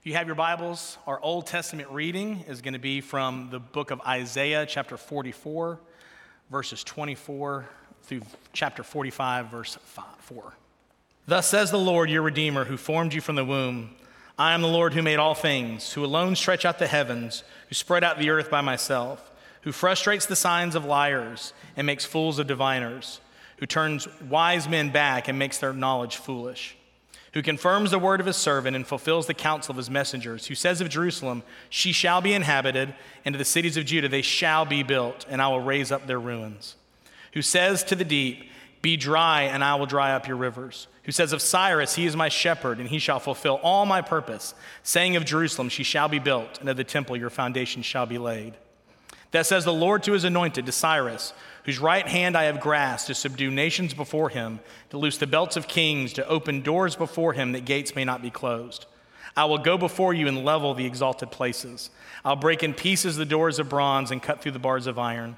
If you have your Bibles, our Old Testament reading is going to be from the book of Isaiah, chapter 44, verses 24 through chapter 45, verse 4. Thus says the Lord, your Redeemer, who formed you from the womb I am the Lord who made all things, who alone stretch out the heavens, who spread out the earth by myself, who frustrates the signs of liars and makes fools of diviners, who turns wise men back and makes their knowledge foolish who confirms the word of his servant and fulfills the counsel of his messengers, who says of Jerusalem, She shall be inhabited, and to the cities of Judah they shall be built, and I will raise up their ruins. Who says to the deep, Be dry, and I will dry up your rivers. Who says of Cyrus, He is my shepherd, and he shall fulfill all my purpose, saying of Jerusalem, She shall be built, and of the temple your foundation shall be laid. That says the Lord to his anointed, to Cyrus, whose right hand I have grasped to subdue nations before him, to loose the belts of kings, to open doors before him that gates may not be closed. I will go before you and level the exalted places. I'll break in pieces the doors of bronze and cut through the bars of iron.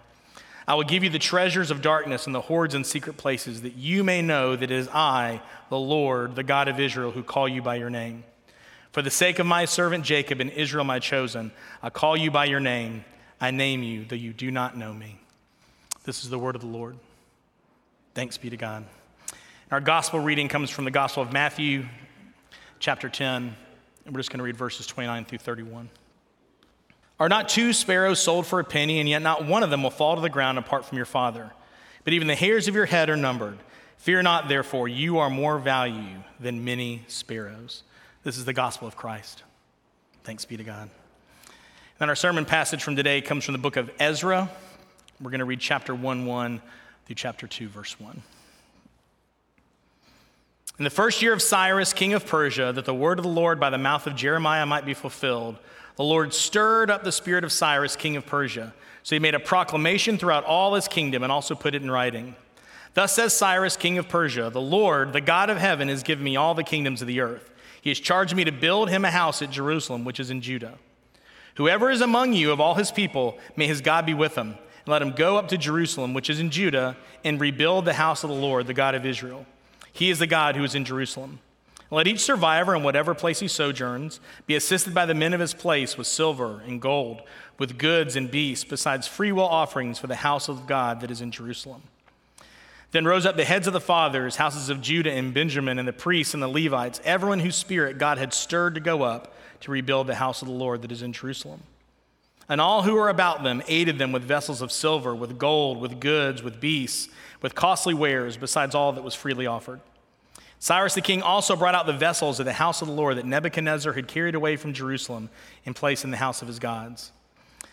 I will give you the treasures of darkness and the hoards in secret places, that you may know that it is I, the Lord, the God of Israel, who call you by your name. For the sake of my servant Jacob and Israel, my chosen, I call you by your name. I name you, though you do not know me. This is the word of the Lord. Thanks be to God. Our gospel reading comes from the Gospel of Matthew, chapter 10, and we're just going to read verses 29 through 31. Are not two sparrows sold for a penny, and yet not one of them will fall to the ground apart from your Father? But even the hairs of your head are numbered. Fear not, therefore, you are more value than many sparrows. This is the gospel of Christ. Thanks be to God. And our sermon passage from today comes from the book of Ezra. We're going to read chapter 1 1 through chapter 2, verse 1. In the first year of Cyrus, king of Persia, that the word of the Lord by the mouth of Jeremiah might be fulfilled, the Lord stirred up the spirit of Cyrus, king of Persia. So he made a proclamation throughout all his kingdom and also put it in writing. Thus says Cyrus, king of Persia The Lord, the God of heaven, has given me all the kingdoms of the earth. He has charged me to build him a house at Jerusalem, which is in Judah. Whoever is among you of all his people, may his God be with him and let him go up to Jerusalem, which is in Judah, and rebuild the house of the Lord, the God of Israel. He is the God who is in Jerusalem. Let each survivor in whatever place he sojourns be assisted by the men of his place with silver and gold, with goods and beasts, besides freewill offerings for the house of God that is in Jerusalem. Then rose up the heads of the fathers, houses of Judah and Benjamin, and the priests and the Levites, everyone whose spirit God had stirred to go up to rebuild the house of the Lord that is in Jerusalem. And all who were about them aided them with vessels of silver, with gold, with goods, with beasts, with costly wares, besides all that was freely offered. Cyrus the king also brought out the vessels of the house of the Lord that Nebuchadnezzar had carried away from Jerusalem and placed in the house of his gods.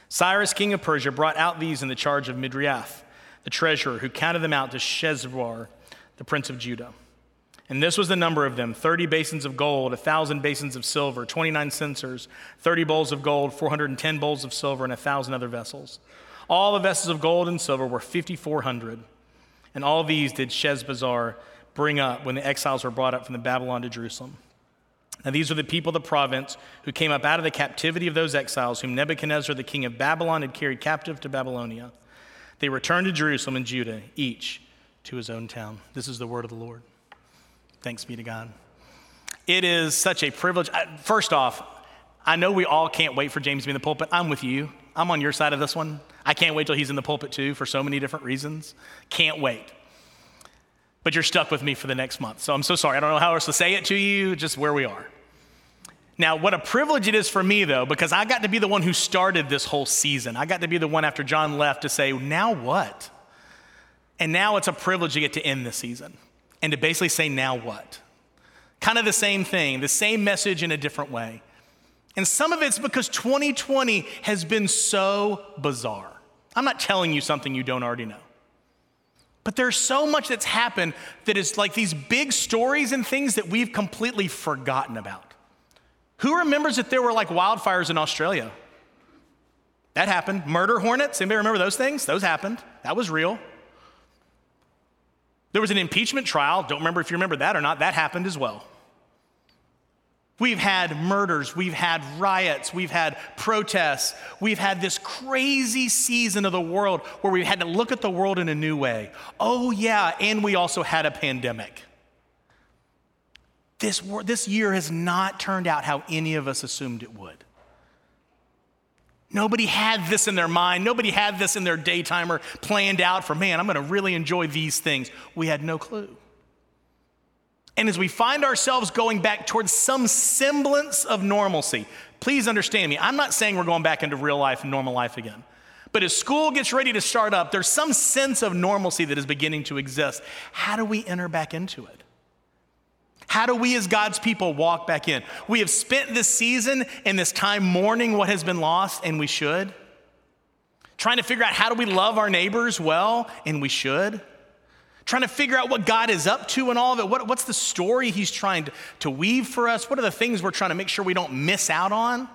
Cyrus, king of Persia, brought out these in the charge of Mithredath, the treasurer, who counted them out to Sheshbazzar, the prince of Judah. And this was the number of them 30 basins of gold, 1,000 basins of silver, 29 censers, 30 bowls of gold, 410 bowls of silver, and 1,000 other vessels. All the vessels of gold and silver were 5,400. And all these did Sheshbazzar bring up when the exiles were brought up from the Babylon to Jerusalem. Now, these are the people of the province who came up out of the captivity of those exiles, whom Nebuchadnezzar, the king of Babylon, had carried captive to Babylonia. They returned to Jerusalem and Judah, each to his own town. This is the word of the Lord. Thanks be to God. It is such a privilege. First off, I know we all can't wait for James to be in the pulpit. I'm with you. I'm on your side of this one. I can't wait till he's in the pulpit too for so many different reasons. Can't wait. But you're stuck with me for the next month. So I'm so sorry. I don't know how else to say it to you, just where we are. Now, what a privilege it is for me, though, because I got to be the one who started this whole season. I got to be the one after John left to say, now what? And now it's a privilege to get to end the season and to basically say, now what? Kind of the same thing, the same message in a different way. And some of it's because 2020 has been so bizarre. I'm not telling you something you don't already know. But there's so much that's happened that is like these big stories and things that we've completely forgotten about. Who remembers that there were like wildfires in Australia? That happened. Murder hornets, anybody remember those things? Those happened. That was real. There was an impeachment trial. Don't remember if you remember that or not. That happened as well. We've had murders, we've had riots, we've had protests, we've had this crazy season of the world where we've had to look at the world in a new way. Oh, yeah, and we also had a pandemic. this, this year has not turned out how any of us assumed it would. Nobody had this in their mind. Nobody had this in their daytimer planned out for, man, I'm going to really enjoy these things. We had no clue. And as we find ourselves going back towards some semblance of normalcy, please understand me. I'm not saying we're going back into real life and normal life again. But as school gets ready to start up, there's some sense of normalcy that is beginning to exist. How do we enter back into it? How do we as God's people walk back in? We have spent this season and this time mourning what has been lost, and we should. Trying to figure out how do we love our neighbors well, and we should. Trying to figure out what God is up to and all of it. What, what's the story He's trying to, to weave for us? What are the things we're trying to make sure we don't miss out on?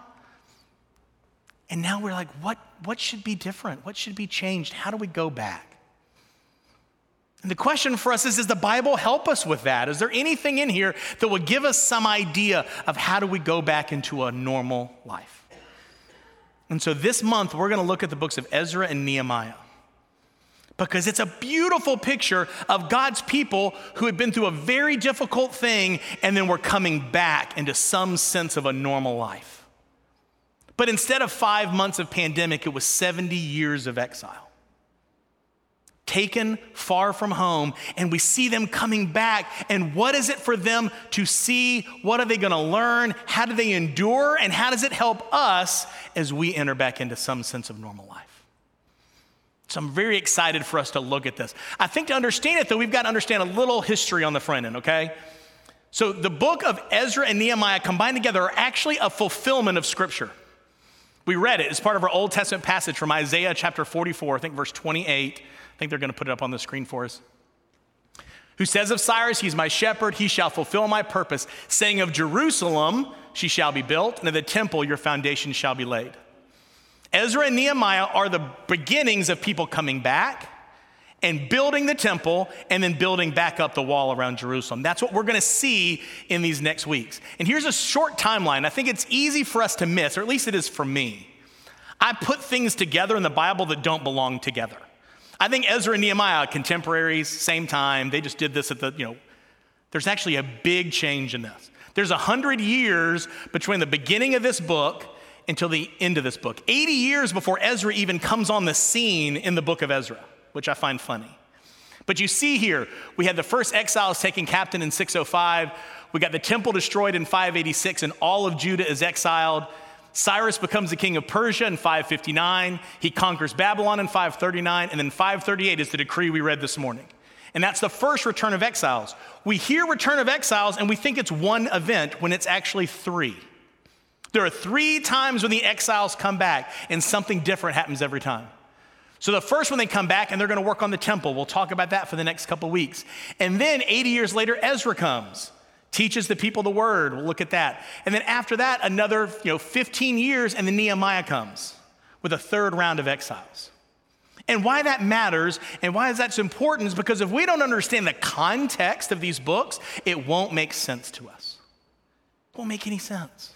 And now we're like, what, what should be different? What should be changed? How do we go back? And the question for us is Does the Bible help us with that? Is there anything in here that will give us some idea of how do we go back into a normal life? And so this month, we're going to look at the books of Ezra and Nehemiah because it's a beautiful picture of God's people who had been through a very difficult thing and then were coming back into some sense of a normal life. But instead of five months of pandemic, it was 70 years of exile taken far from home, and we see them coming back. And what is it for them to see? What are they going to learn? How do they endure? And how does it help us as we enter back into some sense of normal life? So I'm very excited for us to look at this. I think to understand it, though, we've got to understand a little history on the front end, okay? So the book of Ezra and Nehemiah combined together are actually a fulfillment of Scripture. We read it as part of our Old Testament passage from Isaiah chapter 44, I think verse 28 I think they're going to put it up on the screen for us. Who says of Cyrus, He's my shepherd, he shall fulfill my purpose, saying of Jerusalem, she shall be built, and of the temple, your foundation shall be laid. Ezra and Nehemiah are the beginnings of people coming back and building the temple and then building back up the wall around Jerusalem. That's what we're going to see in these next weeks. And here's a short timeline. I think it's easy for us to miss, or at least it is for me. I put things together in the Bible that don't belong together. I think Ezra and Nehemiah, contemporaries, same time, they just did this at the, you know, there's actually a big change in this. There's a hundred years between the beginning of this book until the end of this book. 80 years before Ezra even comes on the scene in the book of Ezra, which I find funny. But you see here, we had the first exiles taken captain in 605. We got the temple destroyed in 586, and all of Judah is exiled. Cyrus becomes the king of Persia in 559. He conquers Babylon in 539. And then 538 is the decree we read this morning. And that's the first return of exiles. We hear return of exiles and we think it's one event when it's actually three. There are three times when the exiles come back and something different happens every time. So the first one they come back and they're going to work on the temple. We'll talk about that for the next couple weeks. And then 80 years later Ezra comes teaches the people the word. We'll look at that. And then after that, another you know, 15 years, and then Nehemiah comes with a third round of exiles. And why that matters and why that's important is because if we don't understand the context of these books, it won't make sense to us. It won't make any sense.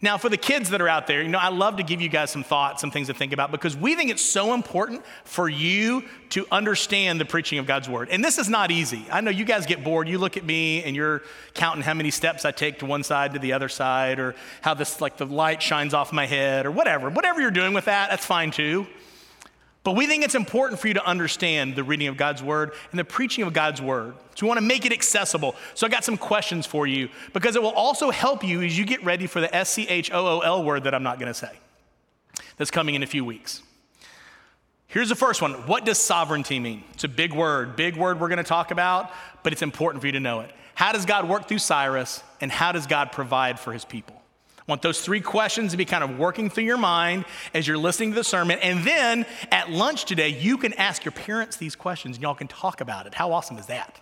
Now, for the kids that are out there, you know, I love to give you guys some thoughts, some things to think about because we think it's so important for you to understand the preaching of God's word. And this is not easy. I know you guys get bored. You look at me and you're counting how many steps I take to one side to the other side or how this, like, the light shines off my head or whatever. Whatever you're doing with that, that's fine too. But we think it's important for you to understand the reading of God's word and the preaching of God's word. So we want to make it accessible. So I got some questions for you because it will also help you as you get ready for the S C H O O L word that I'm not going to say. That's coming in a few weeks. Here's the first one. What does sovereignty mean? It's a big word, big word we're going to talk about, but it's important for you to know it. How does God work through Cyrus and how does God provide for his people? Want those three questions to be kind of working through your mind as you're listening to the sermon. And then at lunch today, you can ask your parents these questions and y'all can talk about it. How awesome is that?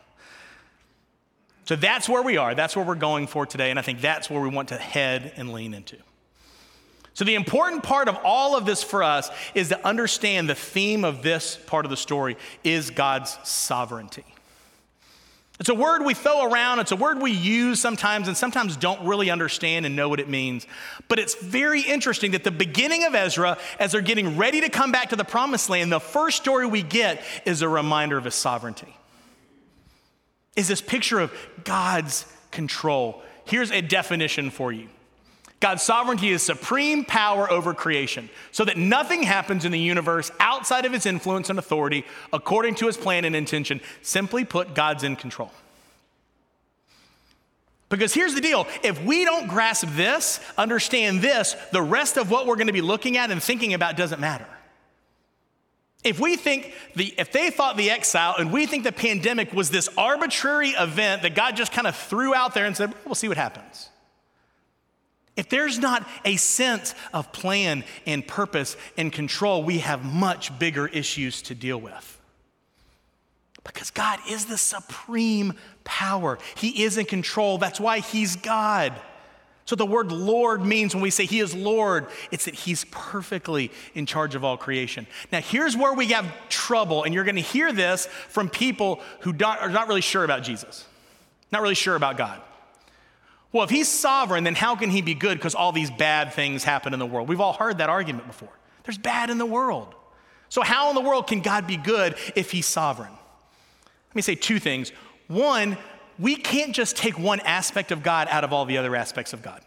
So that's where we are. That's where we're going for today. And I think that's where we want to head and lean into. So, the important part of all of this for us is to understand the theme of this part of the story is God's sovereignty. It's a word we throw around, it's a word we use sometimes and sometimes don't really understand and know what it means. But it's very interesting that the beginning of Ezra, as they're getting ready to come back to the promised land, the first story we get is a reminder of his sovereignty. is this picture of God's control. Here's a definition for you God's sovereignty is supreme power over creation, so that nothing happens in the universe outside of his influence and authority according to his plan and intention. Simply put, God's in control. Because here's the deal if we don't grasp this, understand this, the rest of what we're going to be looking at and thinking about doesn't matter. If we think the, if they thought the exile and we think the pandemic was this arbitrary event that God just kind of threw out there and said, we'll see what happens. If there's not a sense of plan and purpose and control, we have much bigger issues to deal with. Because God is the supreme power, He is in control. That's why He's God. So, the word Lord means when we say He is Lord, it's that He's perfectly in charge of all creation. Now, here's where we have trouble, and you're going to hear this from people who are not really sure about Jesus, not really sure about God. Well, if He's sovereign, then how can He be good because all these bad things happen in the world? We've all heard that argument before. There's bad in the world. So, how in the world can God be good if He's sovereign? Let me say two things. One, we can't just take one aspect of God out of all the other aspects of God.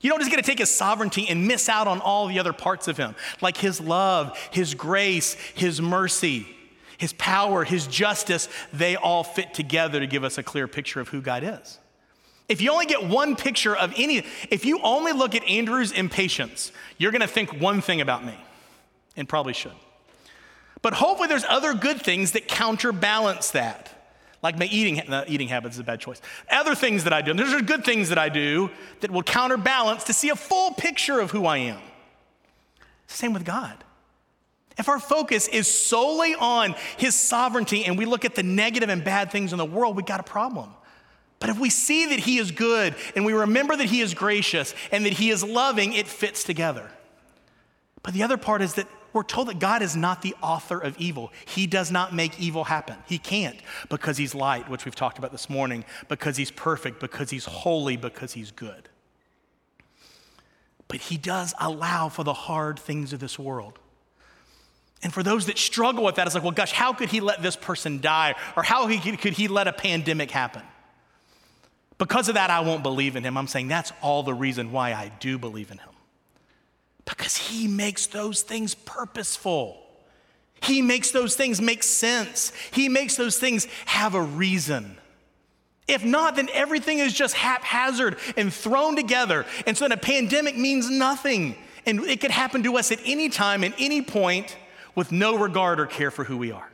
You don't just get to take his sovereignty and miss out on all the other parts of him, like his love, his grace, his mercy, his power, his justice. They all fit together to give us a clear picture of who God is. If you only get one picture of any, if you only look at Andrew's impatience, you're gonna think one thing about me, and probably should. But hopefully, there's other good things that counterbalance that like my eating, no, eating habits is a bad choice. Other things that I do, there's good things that I do that will counterbalance to see a full picture of who I am. Same with God. If our focus is solely on His sovereignty and we look at the negative and bad things in the world, we got a problem. But if we see that He is good and we remember that He is gracious and that He is loving, it fits together. But the other part is that we're told that God is not the author of evil. He does not make evil happen. He can't because He's light, which we've talked about this morning, because He's perfect, because He's holy, because He's good. But He does allow for the hard things of this world. And for those that struggle with that, it's like, well, gosh, how could He let this person die? Or how could He let a pandemic happen? Because of that, I won't believe in Him. I'm saying that's all the reason why I do believe in Him. Because He makes those things purposeful. He makes those things make sense. He makes those things have a reason. If not, then everything is just haphazard and thrown together. And so then a pandemic means nothing. And it could happen to us at any time, at any point, with no regard or care for who we are.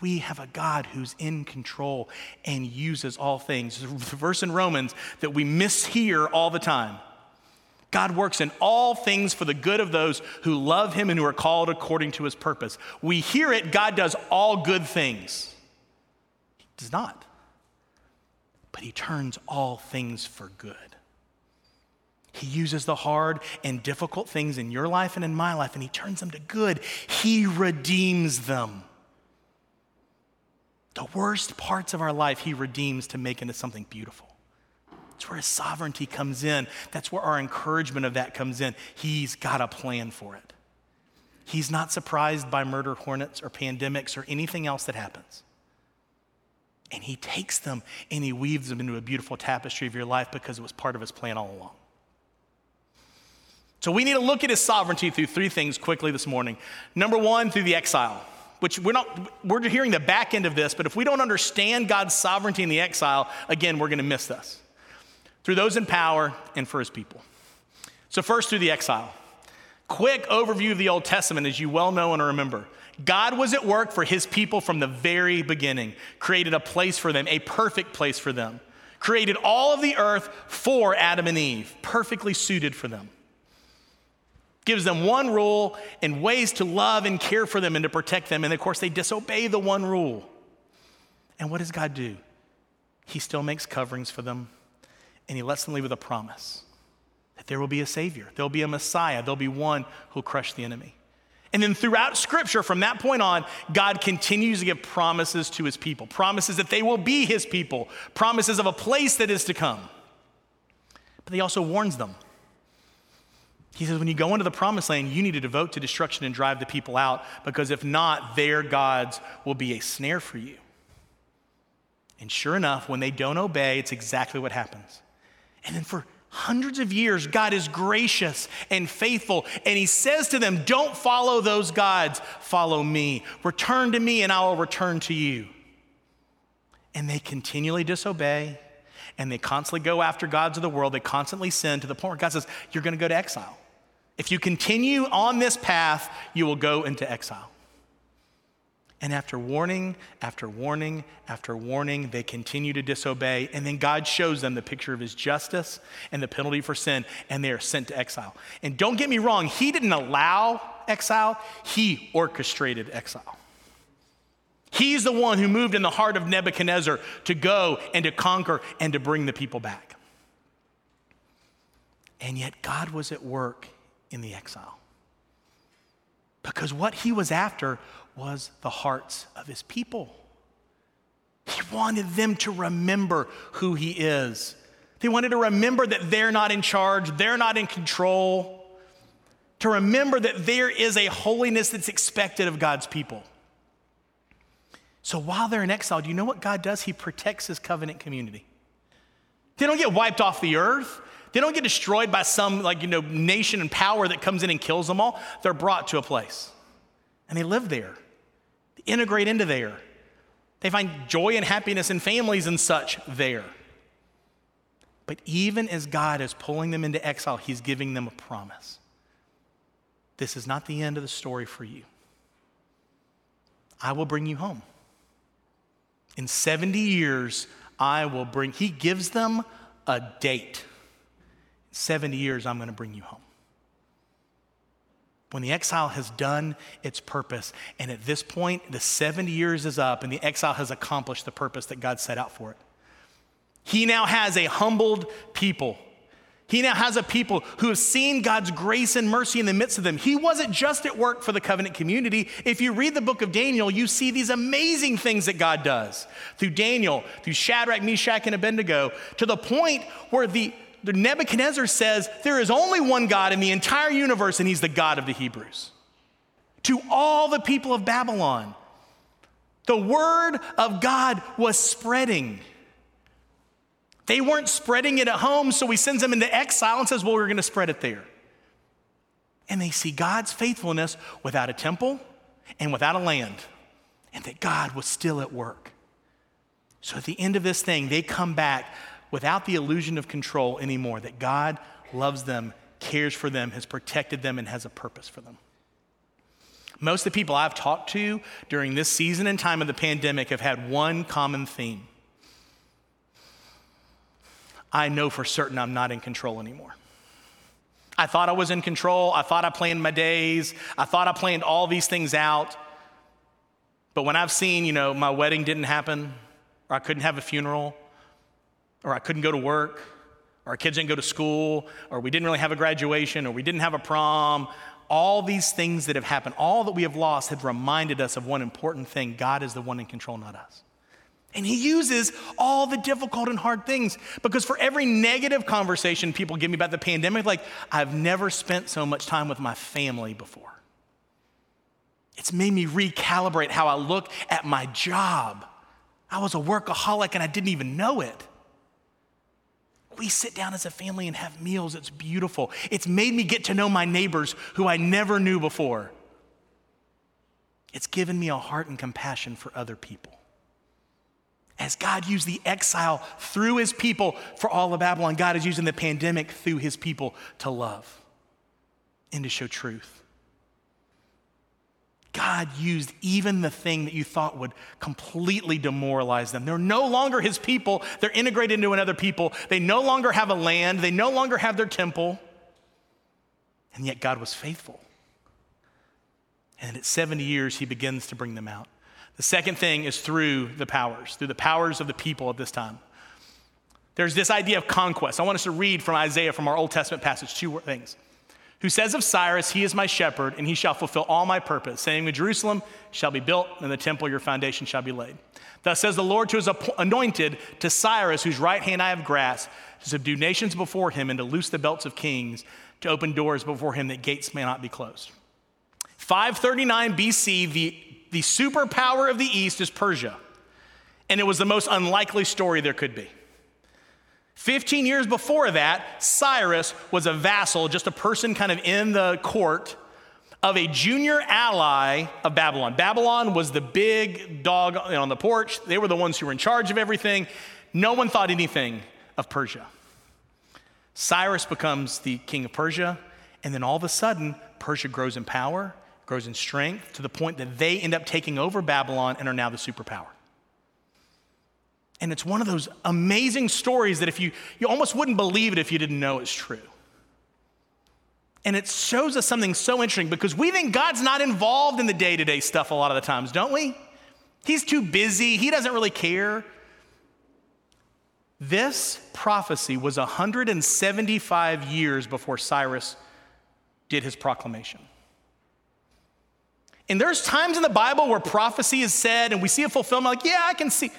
We have a God who's in control and uses all things. The verse in Romans that we mishear all the time. God works in all things for the good of those who love him and who are called according to his purpose. We hear it, God does all good things. He does not. But he turns all things for good. He uses the hard and difficult things in your life and in my life, and he turns them to good. He redeems them. The worst parts of our life, he redeems to make into something beautiful. That's where his sovereignty comes in. That's where our encouragement of that comes in. He's got a plan for it. He's not surprised by murder hornets or pandemics or anything else that happens. And he takes them and he weaves them into a beautiful tapestry of your life because it was part of his plan all along. So we need to look at his sovereignty through three things quickly this morning. Number one, through the exile, which we're not, we're hearing the back end of this, but if we don't understand God's sovereignty in the exile, again, we're going to miss this through those in power and for his people. So, first, through the exile. Quick overview of the Old Testament, as you well know and remember. God was at work for his people from the very beginning, created a place for them, a perfect place for them, created all of the earth for Adam and Eve, perfectly suited for them. Gives them one rule and ways to love and care for them and to protect them. And of course, they disobey the one rule. And what does God do? He still makes coverings for them, and he lets them leave with a promise that there will be a Savior, there'll be a Messiah, there'll be one who'll crush the enemy. And then throughout Scripture, from that point on, God continues to give promises to his people promises that they will be his people, promises of a place that is to come. But he also warns them. He says, when you go into the promised land, you need to devote to destruction and drive the people out, because if not, their gods will be a snare for you. And sure enough, when they don't obey, it's exactly what happens. And then for hundreds of years, God is gracious and faithful, and He says to them, Don't follow those gods, follow me. Return to me, and I will return to you. And they continually disobey, and they constantly go after gods of the world. They constantly sin to the point where God says, You're going to go to exile. If you continue on this path, you will go into exile. And after warning, after warning, after warning, they continue to disobey. And then God shows them the picture of his justice and the penalty for sin, and they are sent to exile. And don't get me wrong, he didn't allow exile, he orchestrated exile. He's the one who moved in the heart of Nebuchadnezzar to go and to conquer and to bring the people back. And yet, God was at work in the exile. Because what he was after was the hearts of his people. He wanted them to remember who he is. He wanted to remember that they're not in charge, they're not in control, to remember that there is a holiness that's expected of God's people. So while they're in exile, do you know what God does? He protects his covenant community. They don't get wiped off the earth. They don't get destroyed by some like you know nation and power that comes in and kills them all. They're brought to a place. And they live there They integrate into there. They find joy and happiness in families and such there. But even as God is pulling them into exile, He's giving them a promise. This is not the end of the story for you. I will bring you home. In 70 years, I will bring, He gives them a date. In 70 years, I'm going to bring you home when the exile has done its purpose, and at this point, the 70 years is up, and the exile has accomplished the purpose that God set out for it. He now has a humbled people. He now has a people who have seen God's grace and mercy in the midst of them. He wasn't just at work for the covenant community. If you read the book of Daniel, you see these amazing things that God does through Daniel, through Shadrach, Meshach, and Abednego, to the point where the Nebuchadnezzar says there is only one God in the entire universe, and he's the God of the Hebrews. To all the people of Babylon, the word of God was spreading. They weren't spreading it at home, so he sends them into exile and says, Well, we're going to spread it there. And they see God's faithfulness without a temple and without a land, and that God was still at work. So at the end of this thing, they come back without the illusion of control anymore, that God loves them, cares for them, has protected them, and has a purpose for them. Most of the people I've talked to during this season and time of the pandemic have had one common theme. I know for certain I'm not in control anymore. I thought I was in control. I thought I planned my days. I thought I planned all these things out. But when I've seen, you know, my wedding didn't happen, or I couldn't have a funeral, or I couldn't go to work, or our kids didn't go to school, or we didn't really have a graduation, or we didn't have a prom. All these things that have happened, all that we have lost, have reminded us of one important thing God is the one in control, not us. And he uses all the difficult and hard things because for every negative conversation people give me about the pandemic, like, I've never spent so much time with my family before. It's made me recalibrate how I look at my job. I was a workaholic and I didn't even know it we sit down as a family and have meals. It's beautiful. It's made me get to know my neighbors who I never knew before. It's given me a heart and compassion for other people. As God used the exile through his people for all of Babylon, God is using the pandemic through his people to love and to show truth. God used even the thing that you thought would completely demoralize them. They're no longer his people, they're integrated into another people. They no longer have a land, they no longer have their temple. And yet God was faithful. And at 70 years, he begins to bring them out. The second thing is through the powers, through the powers of the people at this time. There's this idea of conquest. I want us to read from Isaiah from our Old Testament passage two things. Who says of Cyrus, He is my shepherd, and he shall fulfill all my purpose, saying, The Jerusalem shall be built, and the temple your foundation shall be laid. Thus says the Lord to his anointed, to Cyrus, whose right hand I have grasped, to subdue nations before him, and to loose the belts of kings, to open doors before him that gates may not be closed. 539 BC, the, the superpower of the East is Persia, and it was the most unlikely story there could be. 15 years before that, Cyrus was a vassal, just a person kind of in the court of a junior ally of Babylon. Babylon was the big dog on the porch, they were the ones who were in charge of everything. No one thought anything of Persia. Cyrus becomes the king of Persia, and then all of a sudden, Persia grows in power, grows in strength to the point that they end up taking over Babylon and are now the superpower. And it's one of those amazing stories that if you, you almost wouldn't believe it if you didn't know it's true. And it shows us something so interesting because we think God's not involved in the day to day stuff a lot of the times, don't we? He's too busy, He doesn't really care. This prophecy was 175 years before Cyrus did his proclamation. And there's times in the Bible where prophecy is said and we see a fulfillment, like, yeah, I can see.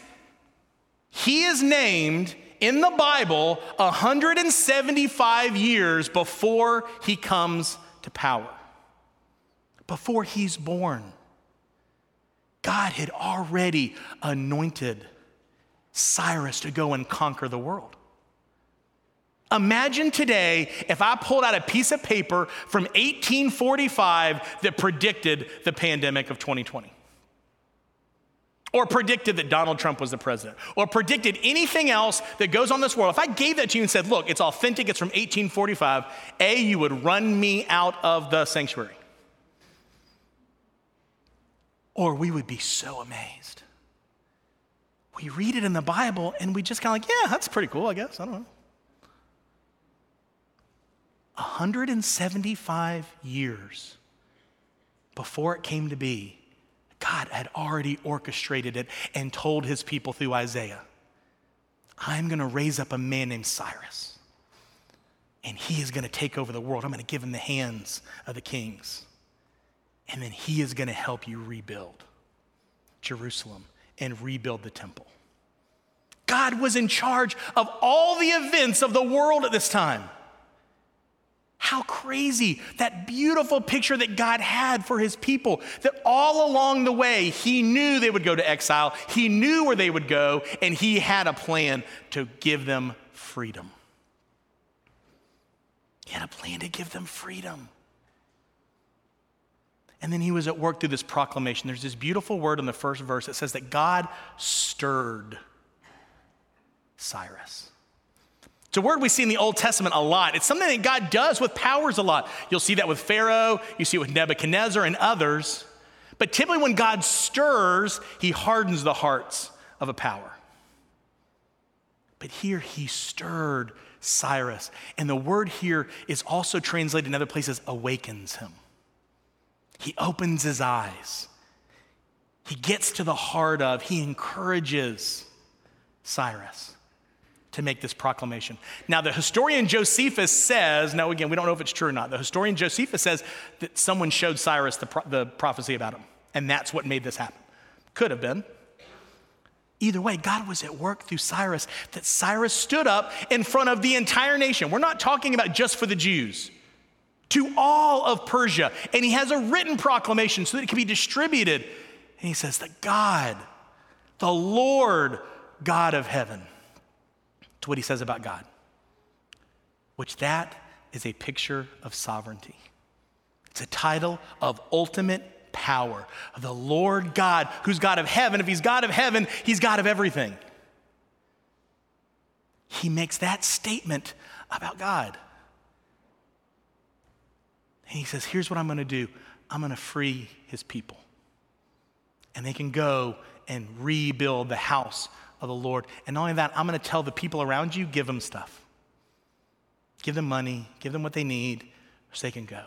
He is named in the Bible 175 years before he comes to power, before he's born. God had already anointed Cyrus to go and conquer the world. Imagine today if I pulled out a piece of paper from 1845 that predicted the pandemic of 2020 or predicted that Donald Trump was the president, or predicted anything else that goes on this world, if I gave that to you and said, look, it's authentic, it's from 1845, A, you would run me out of the sanctuary. Or we would be so amazed. We read it in the Bible and we just kind of like, yeah, that's pretty cool, I guess. I don't know. 175 years before it came to be, God had already orchestrated it and told his people through Isaiah I'm going to raise up a man named Cyrus, and he is going to take over the world. I'm going to give him the hands of the kings, and then he is going to help you rebuild Jerusalem and rebuild the temple. God was in charge of all the events of the world at this time. How crazy that beautiful picture that God had for his people, that all along the way, he knew they would go to exile, he knew where they would go, and he had a plan to give them freedom. He had a plan to give them freedom. And then he was at work through this proclamation. There's this beautiful word in the first verse that says that God stirred Cyrus. It's a word we see in the Old Testament a lot. It's something that God does with powers a lot. You'll see that with Pharaoh, you see it with Nebuchadnezzar and others. But typically, when God stirs, he hardens the hearts of a power. But here, he stirred Cyrus. And the word here is also translated in other places awakens him. He opens his eyes. He gets to the heart of, he encourages Cyrus to make this proclamation. Now, the historian Josephus says, now again, we don't know if it's true or not. The historian Josephus says that someone showed Cyrus the, pro- the prophecy about him, and that's what made this happen. Could have been. Either way, God was at work through Cyrus, that Cyrus stood up in front of the entire nation. We're not talking about just for the Jews, to all of Persia. And he has a written proclamation so that it can be distributed. And he says, The God, the Lord God of heaven to what he says about God, which that is a picture of sovereignty. It's a title of ultimate power. Of the Lord God, who's God of heaven. If he's God of heaven, he's God of everything. He makes that statement about God. And he says, Here's what I'm going to do I'm going to free his people. And they can go and rebuild the house of the Lord. And not only that, I'm going to tell the people around you give them stuff. Give them money, give them what they need, so they can go.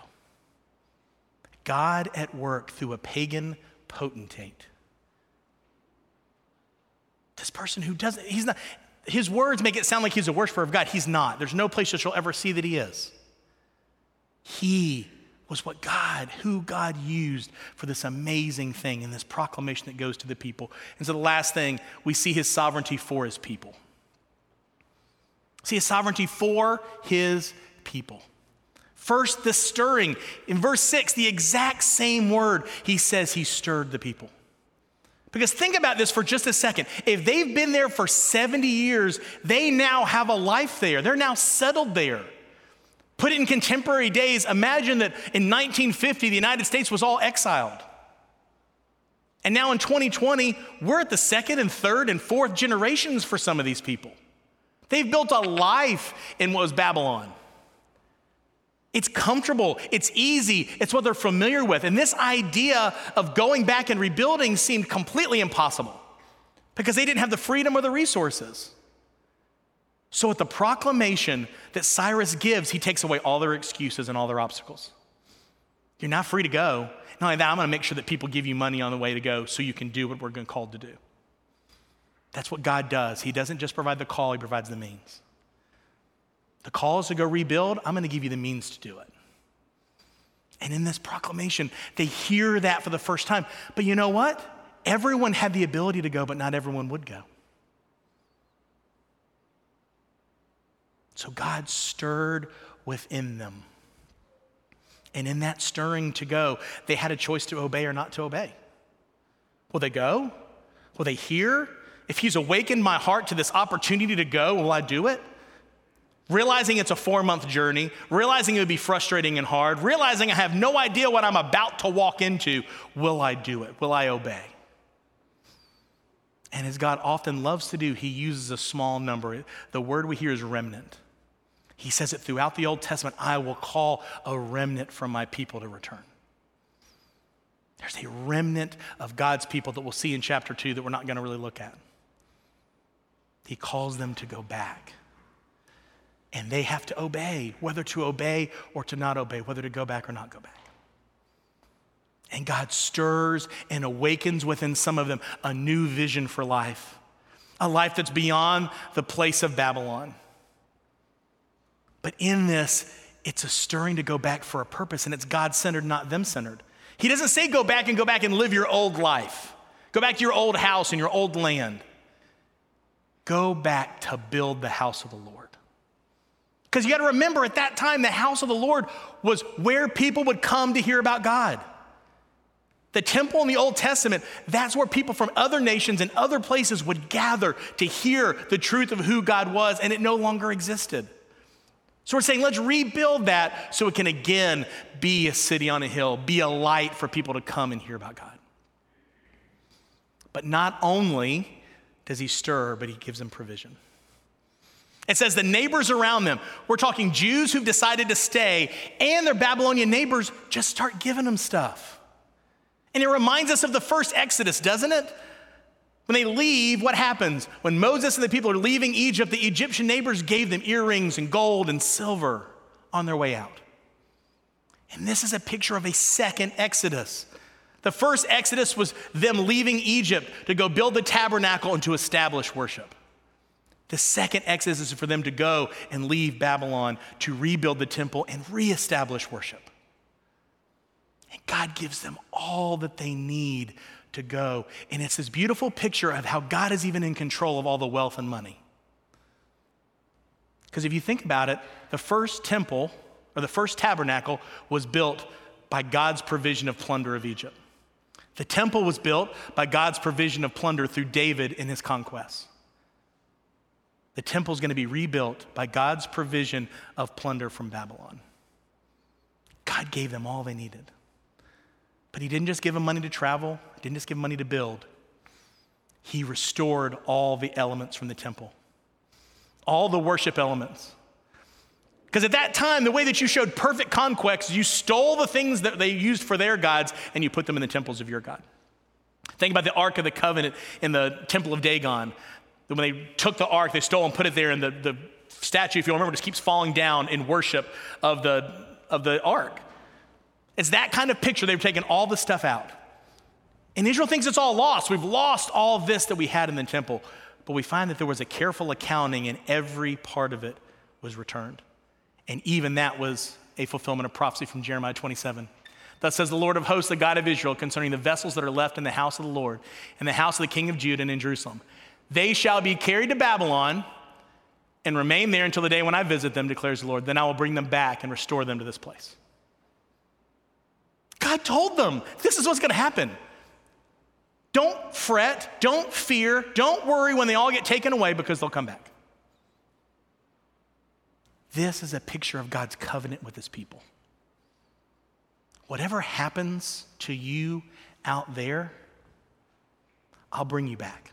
God at work through a pagan potentate. This person who doesn't, he's not, his words make it sound like he's a worshiper of God. He's not. There's no place that you'll ever see that he is. He was what God, who God used for this amazing thing and this proclamation that goes to the people. And so the last thing, we see his sovereignty for his people. See his sovereignty for his people. First, the stirring. In verse 6, the exact same word, he says he stirred the people. Because think about this for just a second. If they've been there for 70 years, they now have a life there. They're now settled there. Put it in contemporary days, imagine that in 1950, the United States was all exiled. And now in 2020, we're at the second and third and fourth generations for some of these people. They've built a life in what was Babylon. It's comfortable, it's easy, it's what they're familiar with. And this idea of going back and rebuilding seemed completely impossible because they didn't have the freedom or the resources. So, with the proclamation that Cyrus gives, he takes away all their excuses and all their obstacles. You're not free to go. Not only that, I'm going to make sure that people give you money on the way to go so you can do what we're going to called to do. That's what God does. He doesn't just provide the call, He provides the means. The call is to go rebuild, I'm going to give you the means to do it. And in this proclamation, they hear that for the first time. But you know what? Everyone had the ability to go, but not everyone would go. So God stirred within them. And in that stirring to go, they had a choice to obey or not to obey. Will they go? Will they hear? If He's awakened my heart to this opportunity to go, will I do it? Realizing it's a four month journey, realizing it would be frustrating and hard, realizing I have no idea what I'm about to walk into, will I do it? Will I obey? And as God often loves to do, He uses a small number. The word we hear is remnant. He says it throughout the Old Testament I will call a remnant from my people to return. There's a remnant of God's people that we'll see in chapter 2 that we're not going to really look at. He calls them to go back. And they have to obey, whether to obey or to not obey, whether to go back or not go back. And God stirs and awakens within some of them a new vision for life, a life that's beyond the place of Babylon. But in this, it's a stirring to go back for a purpose, and it's God centered, not them centered. He doesn't say go back and go back and live your old life, go back to your old house and your old land. Go back to build the house of the Lord. Because you got to remember at that time, the house of the Lord was where people would come to hear about God. The temple in the Old Testament, that's where people from other nations and other places would gather to hear the truth of who God was, and it no longer existed. So we're saying, let's rebuild that so it can again be a city on a hill, be a light for people to come and hear about God. But not only does he stir, but he gives them provision. It says the neighbors around them, we're talking Jews who've decided to stay, and their Babylonian neighbors just start giving them stuff. And it reminds us of the first Exodus, doesn't it? When they leave, what happens? When Moses and the people are leaving Egypt, the Egyptian neighbors gave them earrings and gold and silver on their way out. And this is a picture of a second Exodus. The first Exodus was them leaving Egypt to go build the tabernacle and to establish worship. The second Exodus is for them to go and leave Babylon to rebuild the temple and reestablish worship. And God gives them all that they need to go. And it's this beautiful picture of how God is even in control of all the wealth and money. Because if you think about it, the first temple or the first tabernacle was built by God's provision of plunder of Egypt. The temple was built by God's provision of plunder through David in his conquests. The temple is going to be rebuilt by God's provision of plunder from Babylon. God gave them all they needed. But he didn't just give him money to travel, he didn't just give them money to build. He restored all the elements from the temple, all the worship elements. Because at that time, the way that you showed perfect conquest, you stole the things that they used for their gods and you put them in the temples of your God. Think about the Ark of the Covenant in the Temple of Dagon. When they took the Ark, they stole and put it there, and the, the statue, if you remember, just keeps falling down in worship of the, of the Ark. It's that kind of picture. They've taken all the stuff out. And Israel thinks it's all lost. We've lost all this that we had in the temple. But we find that there was a careful accounting and every part of it was returned. And even that was a fulfillment of prophecy from Jeremiah 27. Thus says the Lord of hosts, the God of Israel, concerning the vessels that are left in the house of the Lord, and the house of the king of Judah and in Jerusalem. They shall be carried to Babylon and remain there until the day when I visit them, declares the Lord. Then I will bring them back and restore them to this place. God told them this is what's going to happen. Don't fret, don't fear, don't worry when they all get taken away because they'll come back. This is a picture of God's covenant with his people. Whatever happens to you out there, I'll bring you back.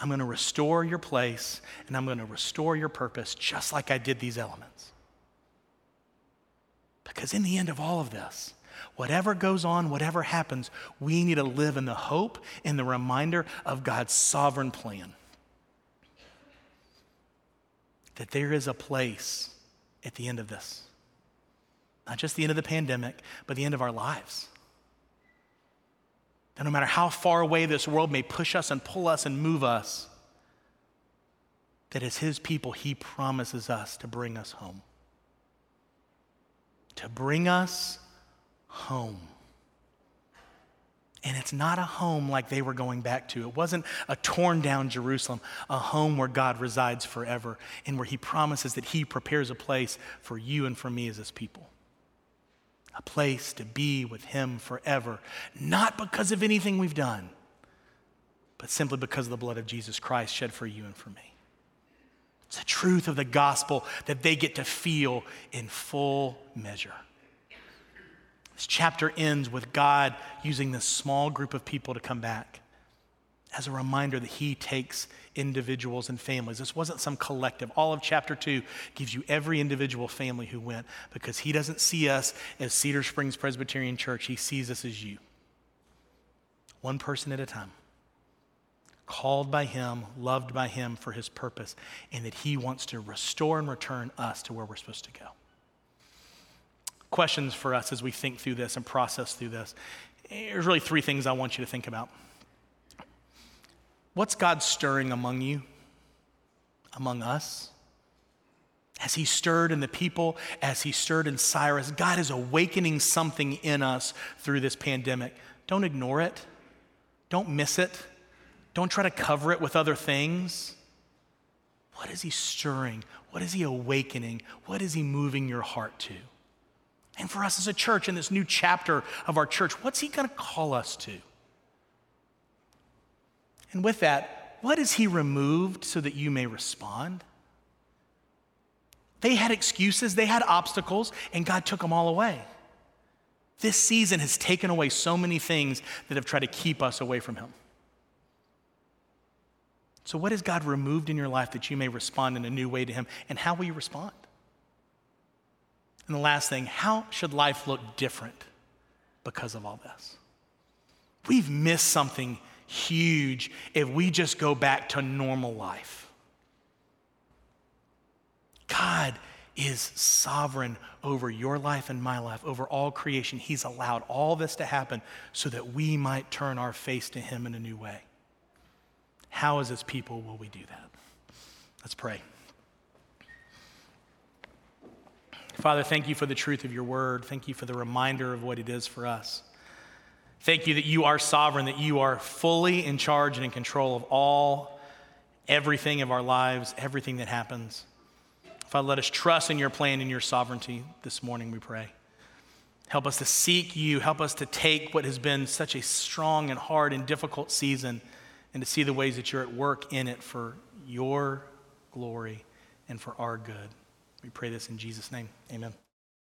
I'm going to restore your place and I'm going to restore your purpose just like I did these elements. Because in the end of all of this, whatever goes on, whatever happens, we need to live in the hope and the reminder of God's sovereign plan. That there is a place at the end of this. Not just the end of the pandemic, but the end of our lives. That no matter how far away this world may push us and pull us and move us, that as His people, He promises us to bring us home. To bring us home. And it's not a home like they were going back to. It wasn't a torn down Jerusalem, a home where God resides forever and where He promises that He prepares a place for you and for me as His people a place to be with Him forever, not because of anything we've done, but simply because of the blood of Jesus Christ shed for you and for me. It's the truth of the gospel that they get to feel in full measure. This chapter ends with God using this small group of people to come back as a reminder that he takes individuals and families. This wasn't some collective. All of chapter two gives you every individual family who went because he doesn't see us as Cedar Springs Presbyterian Church, he sees us as you. One person at a time. Called by him, loved by him for his purpose, and that he wants to restore and return us to where we're supposed to go. Questions for us as we think through this and process through this. There's really three things I want you to think about. What's God stirring among you, among us? As he stirred in the people, as he stirred in Cyrus, God is awakening something in us through this pandemic. Don't ignore it. Don't miss it. Don't try to cover it with other things. What is he stirring? What is he awakening? What is he moving your heart to? And for us as a church in this new chapter of our church, what's he going to call us to? And with that, what has he removed so that you may respond? They had excuses, they had obstacles, and God took them all away. This season has taken away so many things that have tried to keep us away from him. So, what has God removed in your life that you may respond in a new way to him? And how will you respond? And the last thing, how should life look different because of all this? We've missed something huge if we just go back to normal life. God is sovereign over your life and my life, over all creation. He's allowed all this to happen so that we might turn our face to Him in a new way. How, as His people, will we do that? Let's pray. Father, thank you for the truth of your word. Thank you for the reminder of what it is for us. Thank you that you are sovereign, that you are fully in charge and in control of all, everything of our lives, everything that happens. Father, let us trust in your plan and your sovereignty this morning, we pray. Help us to seek you. Help us to take what has been such a strong and hard and difficult season and to see the ways that you're at work in it for your glory and for our good. We pray this in Jesus' name. Amen.